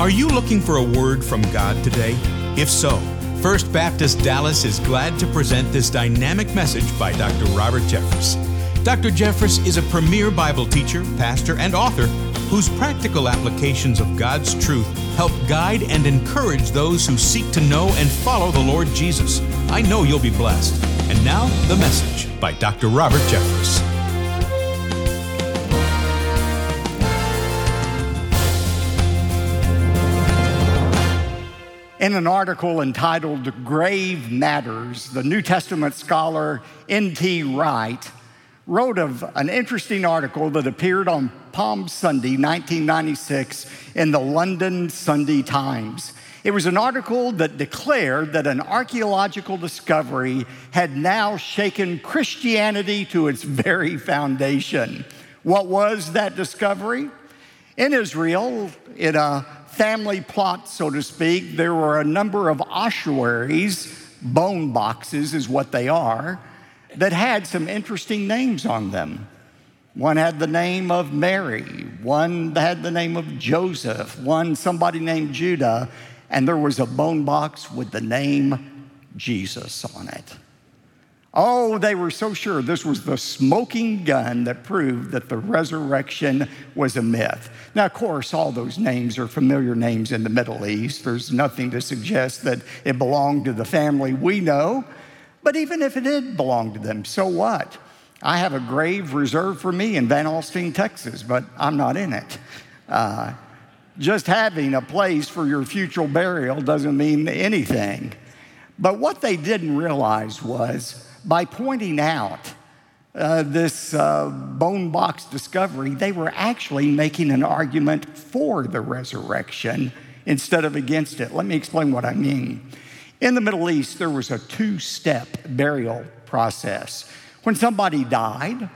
Are you looking for a word from God today? If so, First Baptist Dallas is glad to present this dynamic message by Dr. Robert Jeffress. Dr. Jeffress is a premier Bible teacher, pastor, and author whose practical applications of God's truth help guide and encourage those who seek to know and follow the Lord Jesus. I know you'll be blessed. And now, the message by Dr. Robert Jeffress. In an article entitled Grave Matters, the New Testament scholar N.T. Wright wrote of an interesting article that appeared on Palm Sunday, 1996, in the London Sunday Times. It was an article that declared that an archaeological discovery had now shaken Christianity to its very foundation. What was that discovery? In Israel, in a family plot, so to speak, there were a number of ossuaries, bone boxes is what they are, that had some interesting names on them. One had the name of Mary, one had the name of Joseph, one somebody named Judah, and there was a bone box with the name Jesus on it. Oh, they were so sure this was the smoking gun that proved that the resurrection was a myth. Now, of course, all those names are familiar names in the Middle East. There's nothing to suggest that it belonged to the family we know. But even if it did belong to them, so what? I have a grave reserved for me in Van Alstyne, Texas, but I'm not in it. Uh, just having a place for your future burial doesn't mean anything. But what they didn't realize was by pointing out uh, this uh, bone box discovery, they were actually making an argument for the resurrection instead of against it. Let me explain what I mean. In the Middle East, there was a two step burial process. When somebody died,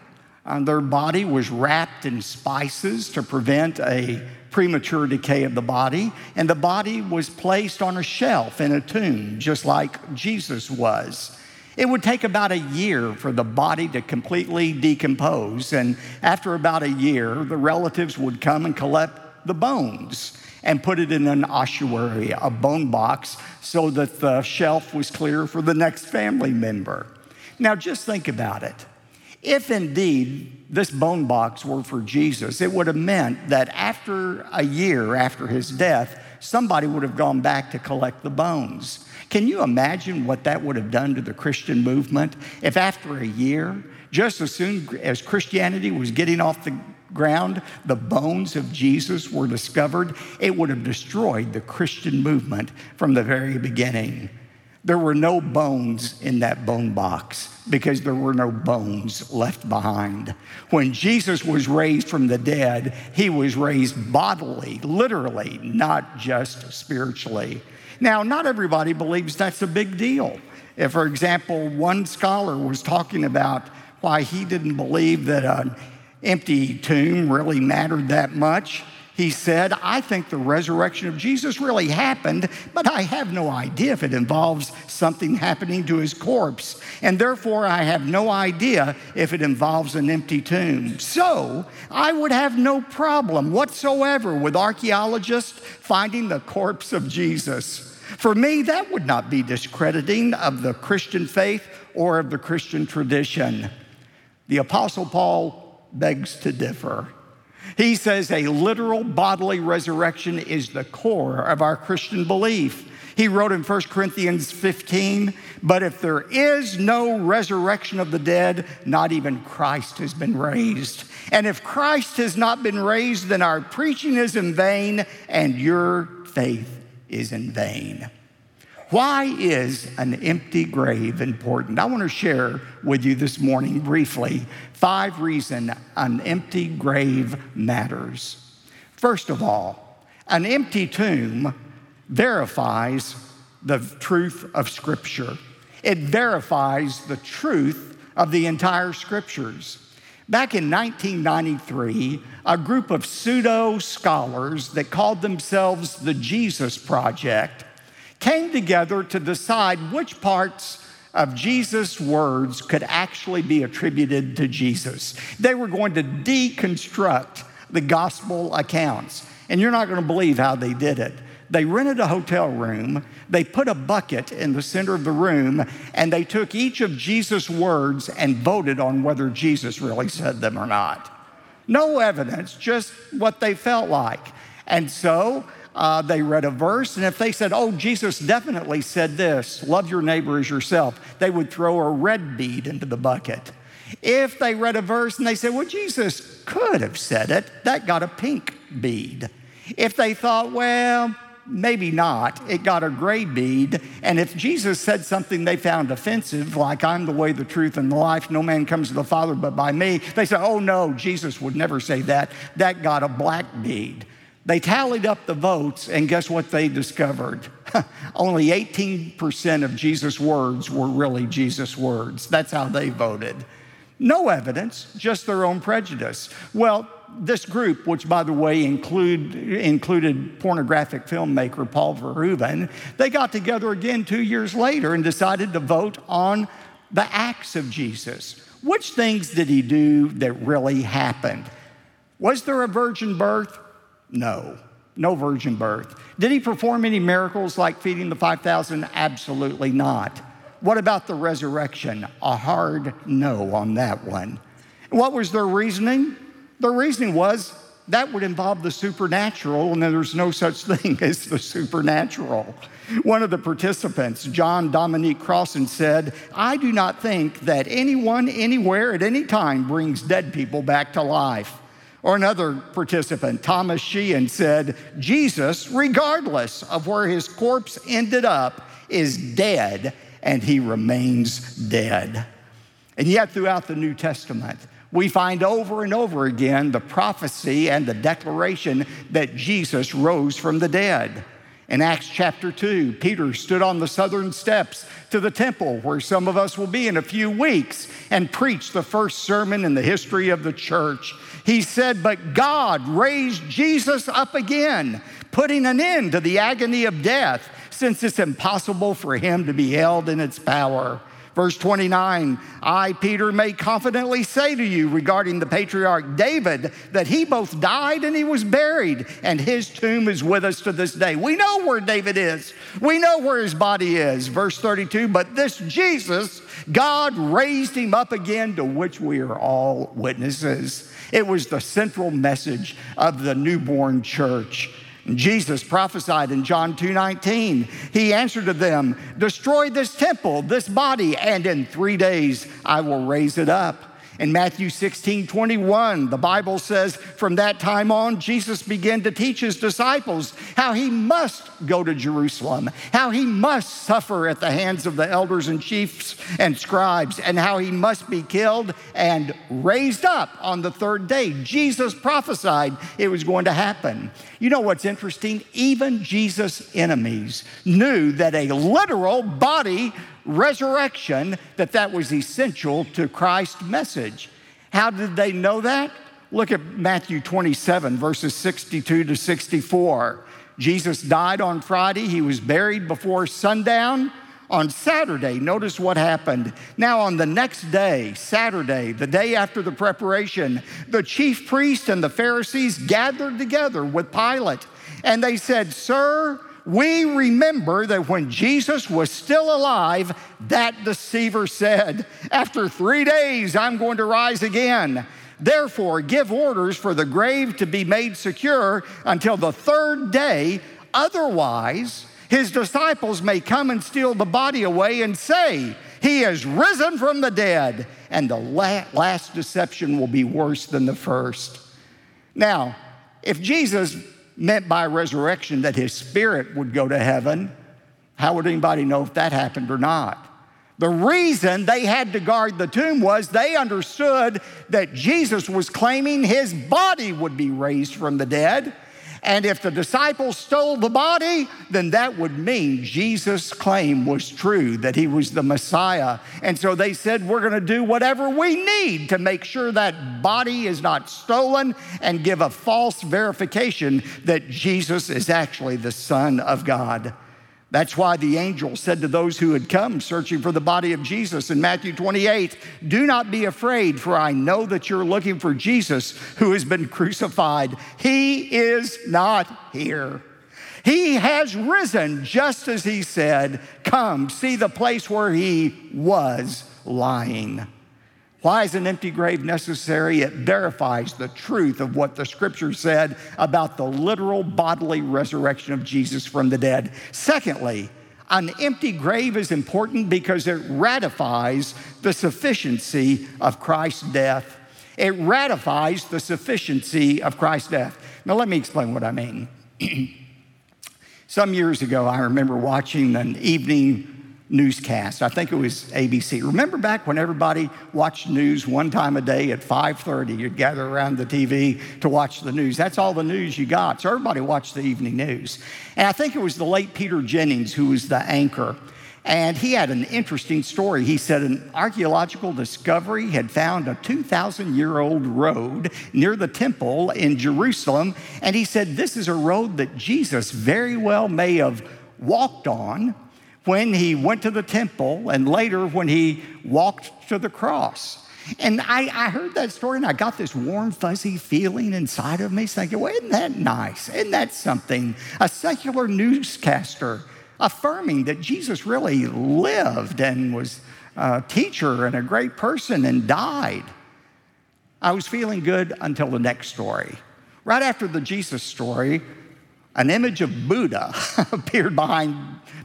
uh, their body was wrapped in spices to prevent a premature decay of the body, and the body was placed on a shelf in a tomb, just like Jesus was. It would take about a year for the body to completely decompose, and after about a year, the relatives would come and collect the bones and put it in an ossuary, a bone box, so that the shelf was clear for the next family member. Now, just think about it. If indeed this bone box were for Jesus, it would have meant that after a year after his death, somebody would have gone back to collect the bones. Can you imagine what that would have done to the Christian movement if after a year, just as soon as Christianity was getting off the ground, the bones of Jesus were discovered? It would have destroyed the Christian movement from the very beginning. There were no bones in that bone box because there were no bones left behind. When Jesus was raised from the dead, he was raised bodily, literally, not just spiritually. Now, not everybody believes that's a big deal. If, for example, one scholar was talking about why he didn't believe that an empty tomb really mattered that much, he said, I think the resurrection of Jesus really happened, but I have no idea if it involves something happening to his corpse. And therefore, I have no idea if it involves an empty tomb. So, I would have no problem whatsoever with archaeologists finding the corpse of Jesus. For me, that would not be discrediting of the Christian faith or of the Christian tradition. The Apostle Paul begs to differ. He says a literal bodily resurrection is the core of our Christian belief. He wrote in 1 Corinthians 15, but if there is no resurrection of the dead, not even Christ has been raised. And if Christ has not been raised, then our preaching is in vain and your faith is in vain. Why is an empty grave important? I want to share with you this morning briefly five reasons an empty grave matters. First of all, an empty tomb verifies the truth of Scripture. It verifies the truth of the entire Scriptures. Back in 1993, a group of pseudo scholars that called themselves the Jesus Project came together to decide which parts of Jesus' words could actually be attributed to Jesus. They were going to deconstruct the gospel accounts. And you're not going to believe how they did it. They rented a hotel room, they put a bucket in the center of the room, and they took each of Jesus' words and voted on whether Jesus really said them or not. No evidence, just what they felt like. And so uh, they read a verse, and if they said, Oh, Jesus definitely said this, love your neighbor as yourself, they would throw a red bead into the bucket. If they read a verse and they said, Well, Jesus could have said it, that got a pink bead. If they thought, Well, maybe not. It got a gray bead. And if Jesus said something they found offensive, like, I'm the way, the truth, and the life, no man comes to the Father but by me, they said, oh no, Jesus would never say that. That got a black bead. They tallied up the votes, and guess what they discovered? Only 18% of Jesus' words were really Jesus' words. That's how they voted. No evidence, just their own prejudice. Well, this group, which by the way include, included pornographic filmmaker Paul Verhoeven, they got together again two years later and decided to vote on the acts of Jesus. Which things did he do that really happened? Was there a virgin birth? No, no virgin birth. Did he perform any miracles like feeding the 5,000? Absolutely not. What about the resurrection? A hard no on that one. What was their reasoning? The reasoning was that would involve the supernatural, and there's no such thing as the supernatural. One of the participants, John Dominic Crossan, said, I do not think that anyone, anywhere, at any time brings dead people back to life. Or another participant, Thomas Sheehan, said, Jesus, regardless of where his corpse ended up, is dead and he remains dead. And yet, throughout the New Testament, we find over and over again the prophecy and the declaration that Jesus rose from the dead. In Acts chapter 2, Peter stood on the southern steps to the temple, where some of us will be in a few weeks, and preached the first sermon in the history of the church. He said, But God raised Jesus up again, putting an end to the agony of death, since it's impossible for him to be held in its power. Verse 29 I, Peter, may confidently say to you regarding the patriarch David that he both died and he was buried, and his tomb is with us to this day. We know where David is, we know where his body is. Verse 32 But this Jesus, God raised him up again, to which we are all witnesses. It was the central message of the newborn church. Jesus prophesied in John 2:19. He answered to them, "Destroy this temple, this body, and in 3 days I will raise it up." In Matthew 16, 21, the Bible says, From that time on, Jesus began to teach his disciples how he must go to Jerusalem, how he must suffer at the hands of the elders and chiefs and scribes, and how he must be killed and raised up on the third day. Jesus prophesied it was going to happen. You know what's interesting? Even Jesus' enemies knew that a literal body resurrection, that that was essential to Christ's message. How did they know that? Look at Matthew 27, verses 62 to 64. Jesus died on Friday. He was buried before sundown. On Saturday, notice what happened. Now, on the next day, Saturday, the day after the preparation, the chief priest and the Pharisees gathered together with Pilate, and they said, Sir, we remember that when Jesus was still alive, that deceiver said, After three days, I'm going to rise again. Therefore, give orders for the grave to be made secure until the third day. Otherwise, his disciples may come and steal the body away and say, He has risen from the dead. And the last deception will be worse than the first. Now, if Jesus meant by resurrection that his spirit would go to heaven, how would anybody know if that happened or not? The reason they had to guard the tomb was they understood that Jesus was claiming his body would be raised from the dead. And if the disciples stole the body, then that would mean Jesus' claim was true, that he was the Messiah. And so they said, We're going to do whatever we need to make sure that body is not stolen and give a false verification that Jesus is actually the Son of God. That's why the angel said to those who had come searching for the body of Jesus in Matthew 28 Do not be afraid, for I know that you're looking for Jesus who has been crucified. He is not here. He has risen just as he said. Come, see the place where he was lying. Why is an empty grave necessary? It verifies the truth of what the scripture said about the literal bodily resurrection of Jesus from the dead. Secondly, an empty grave is important because it ratifies the sufficiency of Christ's death. It ratifies the sufficiency of Christ's death. Now, let me explain what I mean. Some years ago, I remember watching an evening newscast. I think it was ABC. Remember back when everybody watched news one time a day at 5:30, you'd gather around the TV to watch the news. That's all the news you got. So everybody watched the evening news. And I think it was the late Peter Jennings who was the anchor. And he had an interesting story. He said an archaeological discovery had found a 2,000 year old road near the temple in Jerusalem. And he said, This is a road that Jesus very well may have walked on when he went to the temple and later when he walked to the cross. And I, I, heard that story and I got this warm, fuzzy feeling inside of me thinking, well, isn't that nice? Isn't that something? A secular newscaster affirming that Jesus really lived and was a teacher and a great person and died. I was feeling good until the next story. Right after the Jesus story, an image of Buddha appeared behind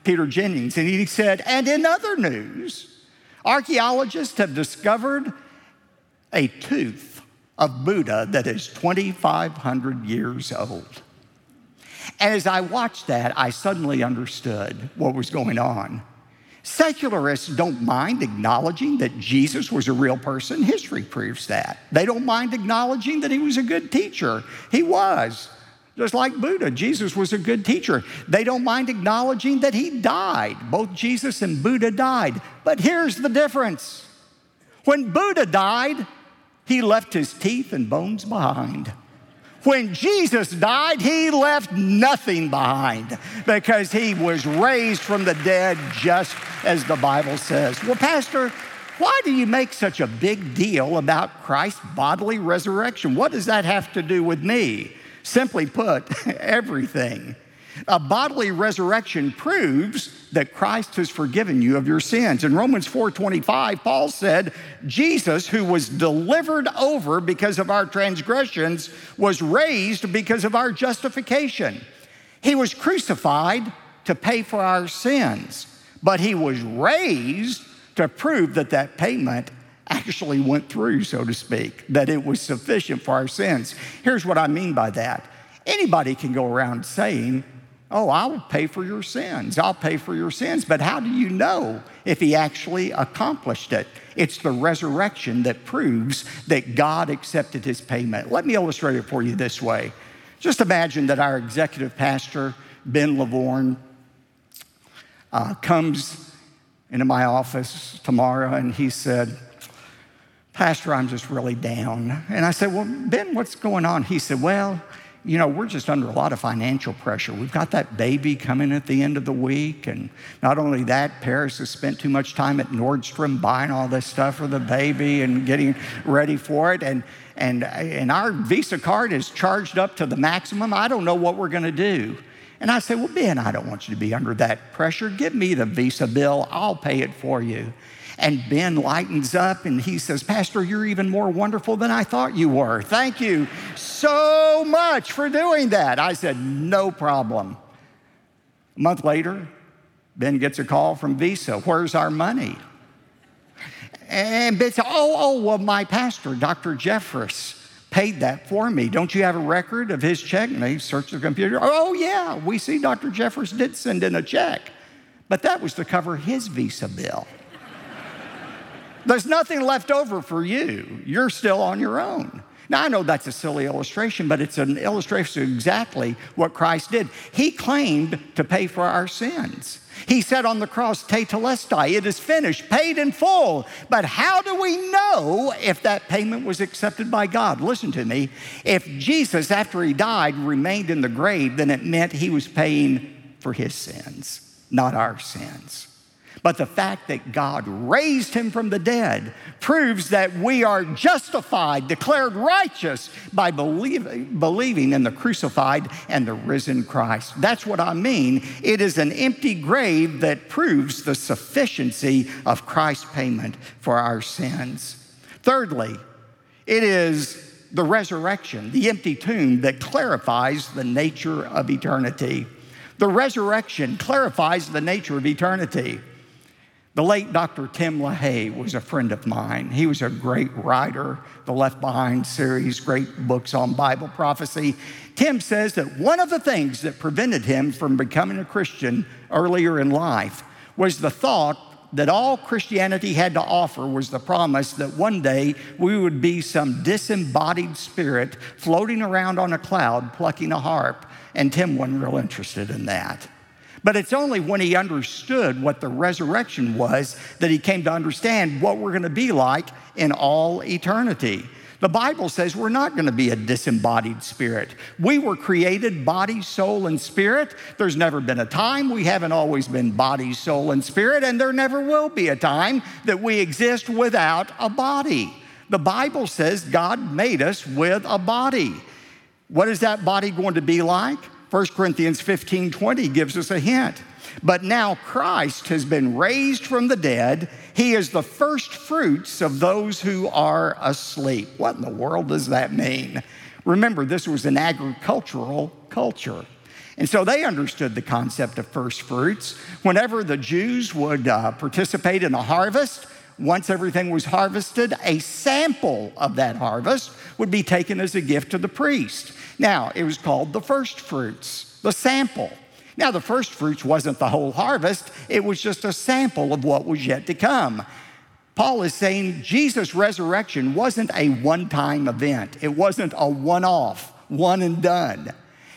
Peter Jennings, and he said, and in other news, archaeologists have discovered a tooth of Buddha that is 2,500 years old. And as I watched that, I suddenly understood what was going on. Secularists don't mind acknowledging that Jesus was a real person. History proves that. They don't mind acknowledging that he was a good teacher. He was. Just like Buddha, Jesus was a good teacher. They don't mind acknowledging that he died. Both Jesus and Buddha died. But here's the difference when Buddha died, he left his teeth and bones behind. When Jesus died, he left nothing behind because he was raised from the dead just as the Bible says. Well, Pastor, why do you make such a big deal about Christ's bodily resurrection? What does that have to do with me? Simply put, everything. A bodily resurrection proves that Christ has forgiven you of your sins. In Romans 4:25, Paul said, "Jesus who was delivered over because of our transgressions was raised because of our justification. He was crucified to pay for our sins, but he was raised to prove that that payment actually went through, so to speak, that it was sufficient for our sins. Here's what I mean by that anybody can go around saying, Oh, I'll pay for your sins. I'll pay for your sins. But how do you know if he actually accomplished it? It's the resurrection that proves that God accepted his payment. Let me illustrate it for you this way. Just imagine that our executive pastor, Ben Lovvorn, uh, comes into my office tomorrow and he said, Pastor, I'm just really down. And I said, Well, Ben, what's going on? He said, Well, you know, we're just under a lot of financial pressure. We've got that baby coming at the end of the week. And not only that, Paris has spent too much time at Nordstrom buying all this stuff for the baby and getting ready for it. And, and, and our Visa card is charged up to the maximum. I don't know what we're going to do. And I said, Well, Ben, I don't want you to be under that pressure. Give me the Visa bill, I'll pay it for you. And Ben lightens up and he says, Pastor, you're even more wonderful than I thought you were. Thank you so much for doing that. I said, No problem. A month later, Ben gets a call from Visa. Where's our money? And Ben said, Oh, oh, well, my pastor, Dr. Jeffress, paid that for me. Don't you have a record of his check? And they searched the computer. Oh, yeah, we see Dr. Jeffress did send in a check. But that was to cover his Visa bill. There's nothing left over for you. You're still on your own. Now, I know that's a silly illustration, but it's an illustration of exactly what Christ did. He claimed to pay for our sins. He said on the cross, tetelestai, it is finished, paid in full. But how do we know if that payment was accepted by God? Listen to me. If Jesus, after he died, remained in the grave, then it meant he was paying for his sins. not our sins. But the fact that God raised him from the dead proves that we are justified, declared righteous by believe, believing in the crucified and the risen Christ. That's what I mean. It is an empty grave that proves the sufficiency of Christ's payment for our sins. Thirdly, it is the resurrection, the empty tomb that clarifies the nature of eternity. The resurrection clarifies the nature of eternity. The late Dr. Tim LaHaye was a friend of mine. He was a great writer, the Left Behind series, great books on Bible prophecy. Tim says that one of the things that prevented him from becoming a Christian earlier in life was the thought that all Christianity had to offer was the promise that one day we would be some disembodied spirit floating around on a cloud plucking a harp. And Tim wasn't real interested in that. But it's only when he understood what the resurrection was that he came to understand what we're going to be like in all eternity. The Bible says we're not going to be a disembodied spirit. We were created body, soul, and spirit. There's never been a time we haven't always been body, soul, and spirit, and there never will be a time that we exist without a body. The Bible says God made us with a body. What is that body going to be like? 1 Corinthians 15 20 gives us a hint. But now Christ has been raised from the dead. He is the first fruits of those who are asleep. What in the world does that mean? Remember, this was an agricultural culture. And so they understood the concept of first fruits. Whenever the Jews would uh, participate in a harvest, once everything was harvested, a sample of that harvest would be taken as a gift to the priest. Now, it was called the first fruits, the sample. Now, the first fruits wasn't the whole harvest, it was just a sample of what was yet to come. Paul is saying Jesus' resurrection wasn't a one time event, it wasn't a one off, one and done.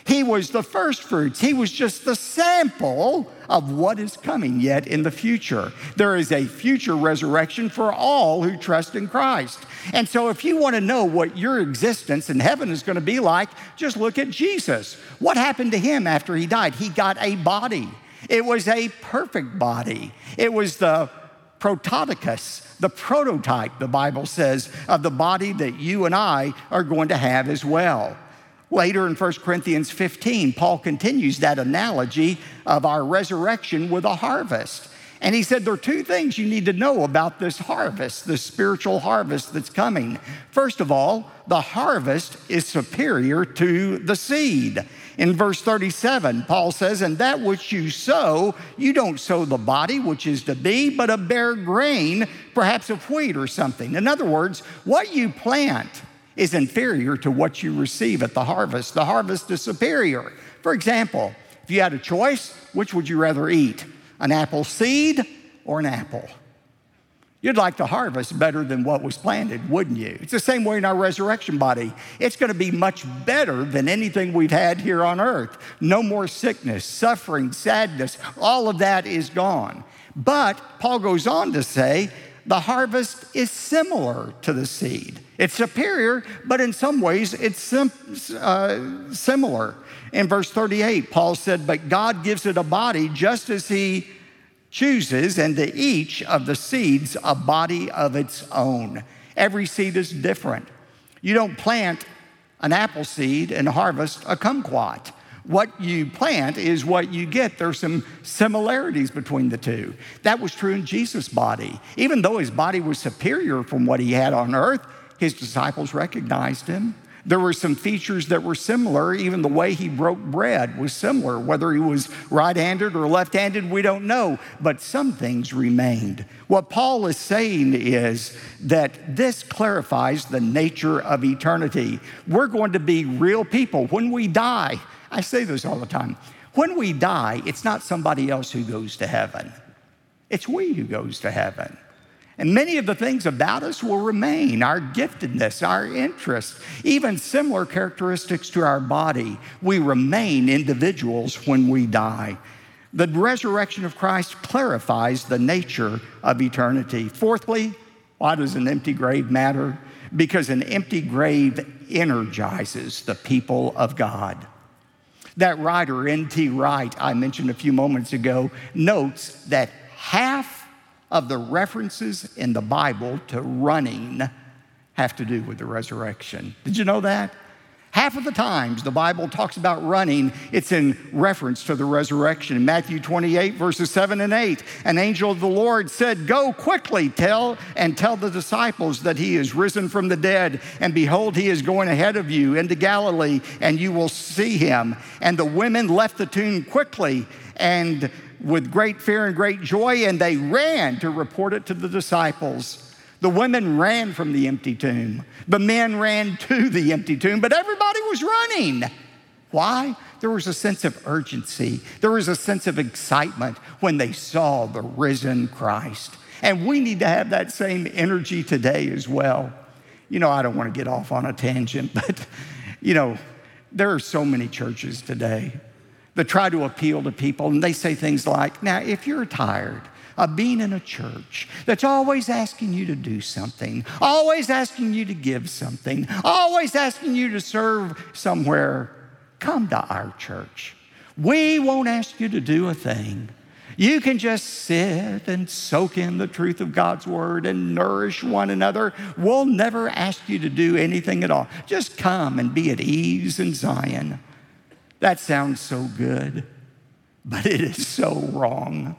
He was the first fruits. He was just the sample of what is coming yet in the future. There is a future resurrection for all who trust in Christ. And so, if you want to know what your existence in heaven is going to be like, just look at Jesus. What happened to him after he died? He got a body, it was a perfect body. It was the prototokos, the prototype, the Bible says, of the body that you and I are going to have as well. Later in 1 Corinthians 15, Paul continues that analogy of our resurrection with a harvest. And he said there are two things you need to know about this harvest, this spiritual harvest that's coming. First of all, the harvest is superior to the seed. In verse 37, Paul says, And that which you sow, you don't sow the body, which is to be, but a bare grain, perhaps of wheat or something. In other words, what you plant is inferior to what you receive at the harvest. The harvest is superior. For example, if you had a choice, which would you rather eat? An apple seed or an apple? You'd like to harvest better than what was planted, wouldn't you? It's the same way in our resurrection body. It's going to be much better than anything we've had here on earth. No more sickness, suffering, sadness, all of that is gone. But Paul goes on to say the harvest is similar to the seed. It's superior, but in some ways it's sim- uh, similar. In verse 38, Paul said, But God gives it a body just as He chooses, and to each of the seeds a body of its own. Every seed is different. You don't plant an apple seed and harvest a kumquat. What you plant is what you get. There's some similarities between the two. That was true in Jesus' body. Even though his body was superior from what he had on earth, his disciples recognized him. There were some features that were similar. Even the way he broke bread was similar. Whether he was right handed or left handed, we don't know. But some things remained. What Paul is saying is that this clarifies the nature of eternity. We're going to be real people. When we die, I say this all the time. When we die, it's not somebody else who goes to heaven, it's we who goes to heaven. And many of the things about us will remain our giftedness, our interests, even similar characteristics to our body. We remain individuals when we die. The resurrection of Christ clarifies the nature of eternity. Fourthly, why does an empty grave matter? Because an empty grave energizes the people of God. That writer, N.T. Wright, I mentioned a few moments ago, notes that half of the references in the Bible to running have to do with the resurrection. Did you know that? Half of the times the Bible talks about running, it's in reference to the resurrection. In Matthew 28, verses 7 and 8, an angel of the Lord said, Go quickly, tell and tell the disciples that he is risen from the dead, and behold, he is going ahead of you into Galilee, and you will see him. And the women left the tomb quickly and with great fear and great joy, and they ran to report it to the disciples. The women ran from the empty tomb. The men ran to the empty tomb, but everybody was running. Why? There was a sense of urgency. There was a sense of excitement when they saw the risen Christ. And we need to have that same energy today as well. You know, I don't want to get off on a tangent, but, you know, there are so many churches today that try to appeal to people, and they say things like, now, if you're tired, of being in a church that's always asking you to do something, always asking you to give something, always asking you to serve somewhere, come to our church. We won't ask you to do a thing. You can just sit and soak in the truth of God's word and nourish one another. We'll never ask you to do anything at all. Just come and be at ease in Zion. That sounds so good, but it is so wrong.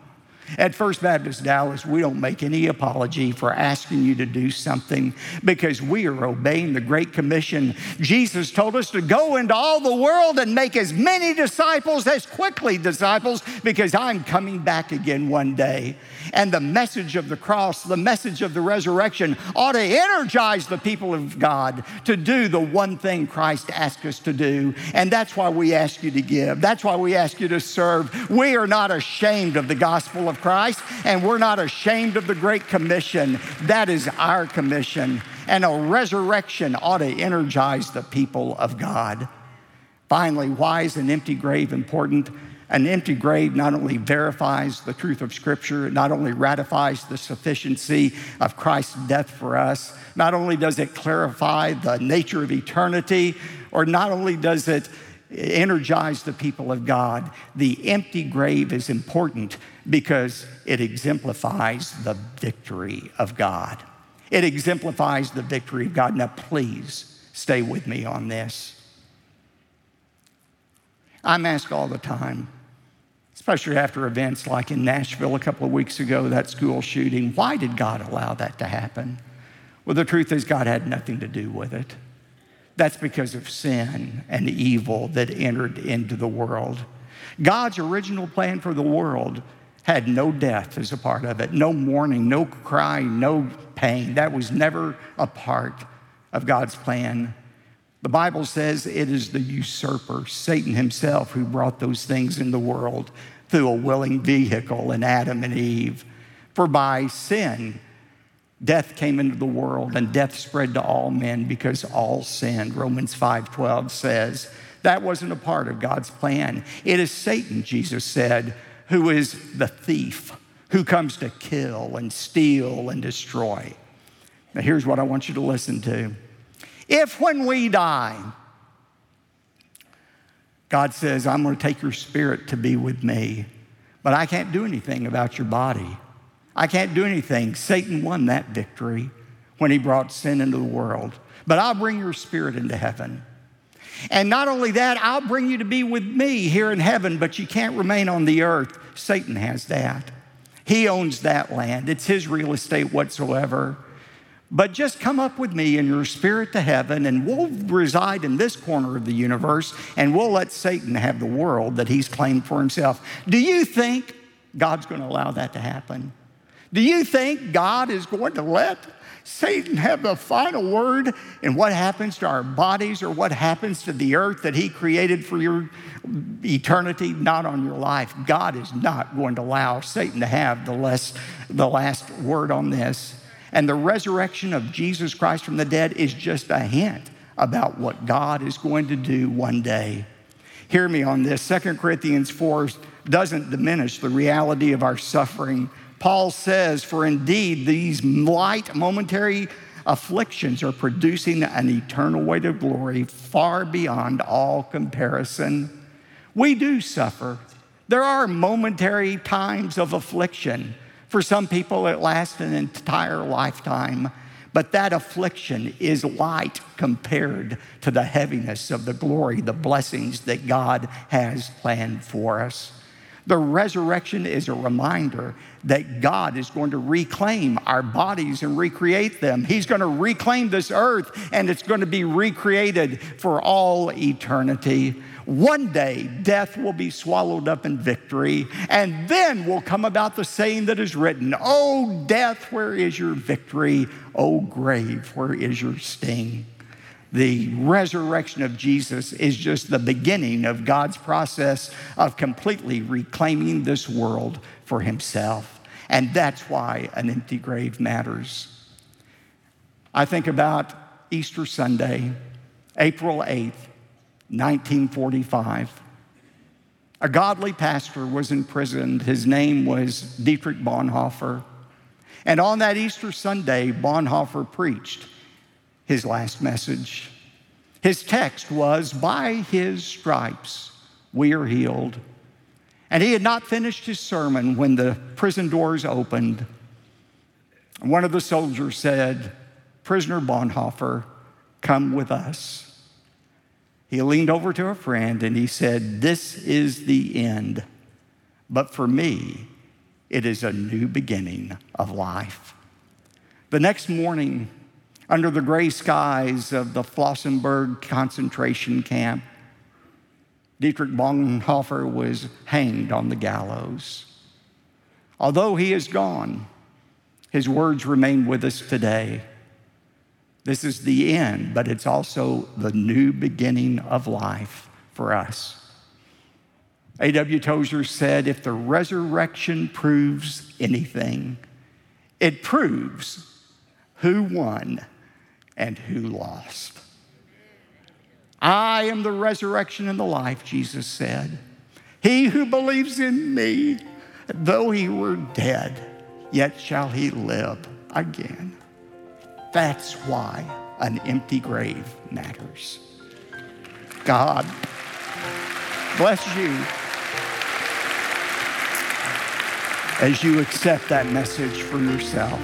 At First Baptist Dallas, we don't make any apology for asking you to do something because we are obeying the Great Commission. Jesus told us to go into all the world and make as many disciples as quickly disciples because I'm coming back again one day. And the message of the cross, the message of the resurrection, ought to energize the people of God to do the one thing Christ asked us to do. And that's why we ask you to give. That's why we ask you to serve. We are not ashamed of the gospel of Christ, and we're not ashamed of the Great Commission. That is our commission. And a resurrection ought to energize the people of God. Finally, why is an empty grave important? An empty grave not only verifies the truth of Scripture, it not only ratifies the sufficiency of Christ's death for us, not only does it clarify the nature of eternity, or not only does it energize the people of God, the empty grave is important because it exemplifies the victory of God. It exemplifies the victory of God. Now, please stay with me on this. I'm asked all the time, especially after events like in Nashville a couple of weeks ago, that school shooting. Why did God allow that to happen? Well, the truth is, God had nothing to do with it. That's because of sin and evil that entered into the world. God's original plan for the world had no death as a part of it, no mourning, no crying, no pain. That was never a part of God's plan. The Bible says it is the usurper, Satan himself, who brought those things in the world through a willing vehicle in Adam and Eve. For by sin, death came into the world and death spread to all men because all sinned. Romans 5:12 says that wasn't a part of God's plan. It is Satan, Jesus said, who is the thief, who comes to kill and steal and destroy. Now here's what I want you to listen to. If when we die, God says, I'm going to take your spirit to be with me, but I can't do anything about your body. I can't do anything. Satan won that victory when he brought sin into the world. But I'll bring your spirit into heaven. And not only that, I'll bring you to be with me here in heaven, but you can't remain on the earth. Satan has that. He owns that land, it's his real estate whatsoever. But just come up with me in your spirit to heaven, and we'll reside in this corner of the universe, and we'll let Satan have the world that he's claimed for himself. Do you think God's going to allow that to happen? Do you think God is going to let Satan have the final word in what happens to our bodies or what happens to the earth that he created for your eternity, not on your life? God is not going to allow Satan to have the, less, the last word on this. And the resurrection of Jesus Christ from the dead is just a hint about what God is going to do one day. Hear me on this. 2 Corinthians 4 doesn't diminish the reality of our suffering. Paul says, For indeed, these light, momentary afflictions are producing an eternal weight of glory far beyond all comparison We do suffer. There are momentary times of affliction. For some people, it lasts an entire lifetime. But that affliction is light compared to the heaviness of the glory, the blessings that God has planned for us. The resurrection is a reminder that God is going to reclaim our bodies and recreate them. He's going to reclaim this earth and it's going to be recreated for all eternity. One day, death will be swallowed up in victory, and then will come about the saying that is written O death, where is your victory? O grave, where is your sting? The resurrection of Jesus is just the beginning of God's process of completely reclaiming this world for Himself. And that's why an empty grave matters. I think about Easter Sunday, April 8th, 1945. A godly pastor was imprisoned. His name was Dietrich Bonhoeffer. And on that Easter Sunday, Bonhoeffer preached his last message. His text was, By his stripes we are healed. And he had not finished his sermon when the prison doors opened. One of the soldiers said, Prisoner Bonhoeffer, come with us. He leaned over to a friend and he said, This is the end, but for me, it is a new beginning of life. The next morning, under the gray skies of the Flossenburg concentration camp, Dietrich Bonhoeffer was hanged on the gallows. Although he is gone, his words remain with us today. This is the end, but it's also the new beginning of life for us. A.W. Tozer said if the resurrection proves anything, it proves who won and who lost. I am the resurrection and the life, Jesus said. He who believes in me, though he were dead, yet shall he live again. That's why an empty grave matters. God bless you as you accept that message for yourself.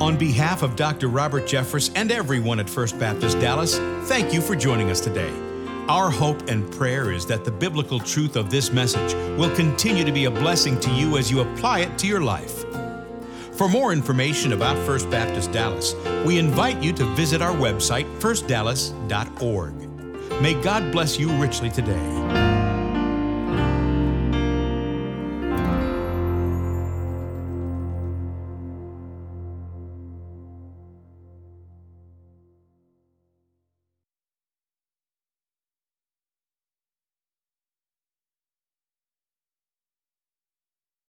On behalf of Dr. Robert Jeffress and everyone at First Baptist Dallas, thank you for joining us today. Our hope and prayer is that the biblical truth of this message will continue to be a blessing to you as you apply it to your life. For more information about First Baptist Dallas, we invite you to visit our website, firstdallas.org. May God bless you richly today.